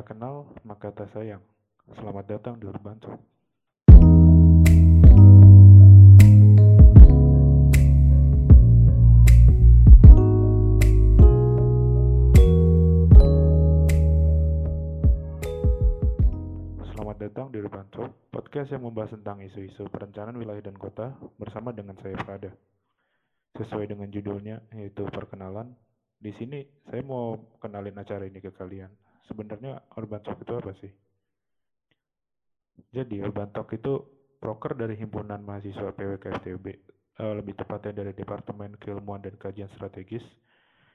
tak kenal, maka tak sayang. Selamat datang di Urban Talk. Selamat datang di Urban Talk, podcast yang membahas tentang isu-isu perencanaan wilayah dan kota bersama dengan saya Prada. Sesuai dengan judulnya, yaitu perkenalan. Di sini saya mau kenalin acara ini ke kalian. Sebenarnya Urban Talk itu apa sih? Jadi Urban Talk itu proker dari himpunan mahasiswa PWK FTUB, eh, lebih tepatnya dari Departemen Keilmuan dan Kajian Strategis,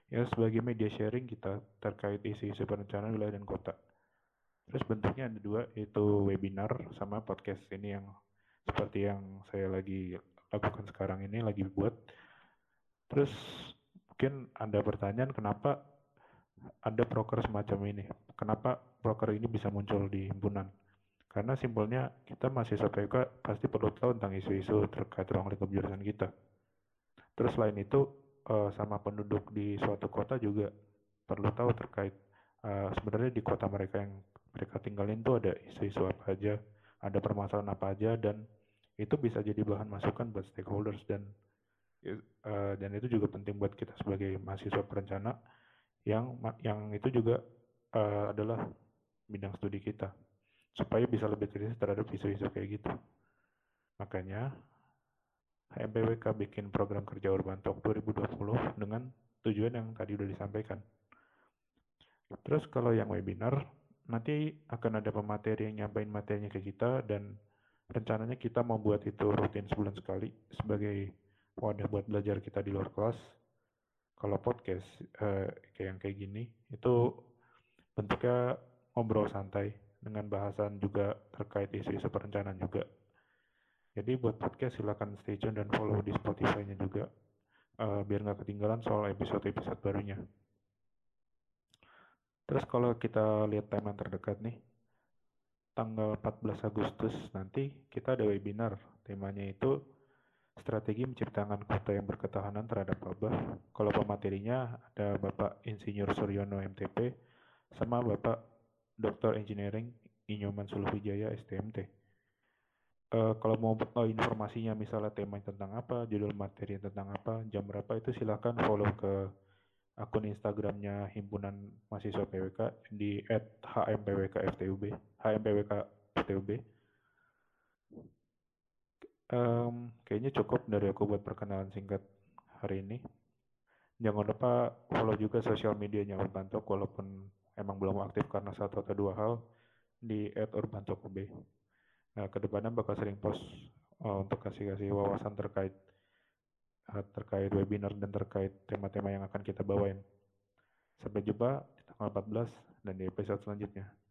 ya sebagai media sharing kita terkait isu-isu perencanaan wilayah dan kota. Terus bentuknya ada dua, yaitu webinar sama podcast ini yang seperti yang saya lagi lakukan sekarang ini, lagi buat. Terus mungkin ada pertanyaan kenapa ada broker semacam ini? Kenapa broker ini bisa muncul di himpunan? Karena simpelnya kita mahasiswa PK pasti perlu tahu tentang isu-isu terkait ruang lingkup jurusan kita. Terus selain itu eh, sama penduduk di suatu kota juga perlu tahu terkait uh, sebenarnya di kota mereka yang mereka tinggalin tuh ada isu-isu apa aja, ada permasalahan apa aja dan itu bisa jadi bahan masukan buat stakeholders dan uh, dan itu juga penting buat kita sebagai mahasiswa perencana yang yang itu juga uh, adalah bidang studi kita supaya bisa lebih kritis terhadap isu-isu kayak gitu. Makanya HMPWK bikin program kerja Urban Talk 2020 dengan tujuan yang tadi udah disampaikan. Terus kalau yang webinar, nanti akan ada pemateri yang nyampain materinya ke kita dan rencananya kita mau buat itu rutin sebulan sekali sebagai wadah buat belajar kita di luar kelas. Kalau podcast eh, kayak yang kayak gini itu bentuknya ngobrol santai dengan bahasan juga terkait isu-isu perencanaan juga. Jadi buat podcast silakan stay tune dan follow di Spotify-nya juga uh, biar nggak ketinggalan soal episode-episode barunya. Terus kalau kita lihat tema terdekat nih, tanggal 14 Agustus nanti kita ada webinar. Temanya itu strategi menciptakan kota yang berketahanan terhadap wabah. Kalau pematerinya ada Bapak Insinyur Suryono MTP sama Bapak Dr. Engineering Inyoman Sulwijaya STMT. Uh, kalau mau uh, informasinya misalnya tema tentang apa, judul materi tentang apa, jam berapa itu silakan follow ke akun Instagramnya himpunan mahasiswa PWK di @hmpwkftub hmpwkftub um, kayaknya cukup dari aku buat perkenalan singkat hari ini jangan lupa follow juga sosial medianya Urbantok walaupun emang belum aktif karena satu atau dua hal di @urbantokub nah ke depannya bakal sering post uh, untuk kasih-kasih wawasan terkait Eh, terkait webinar dan terkait tema-tema yang akan kita bawain. Sampai jumpa di tanggal 14 dan di episode selanjutnya.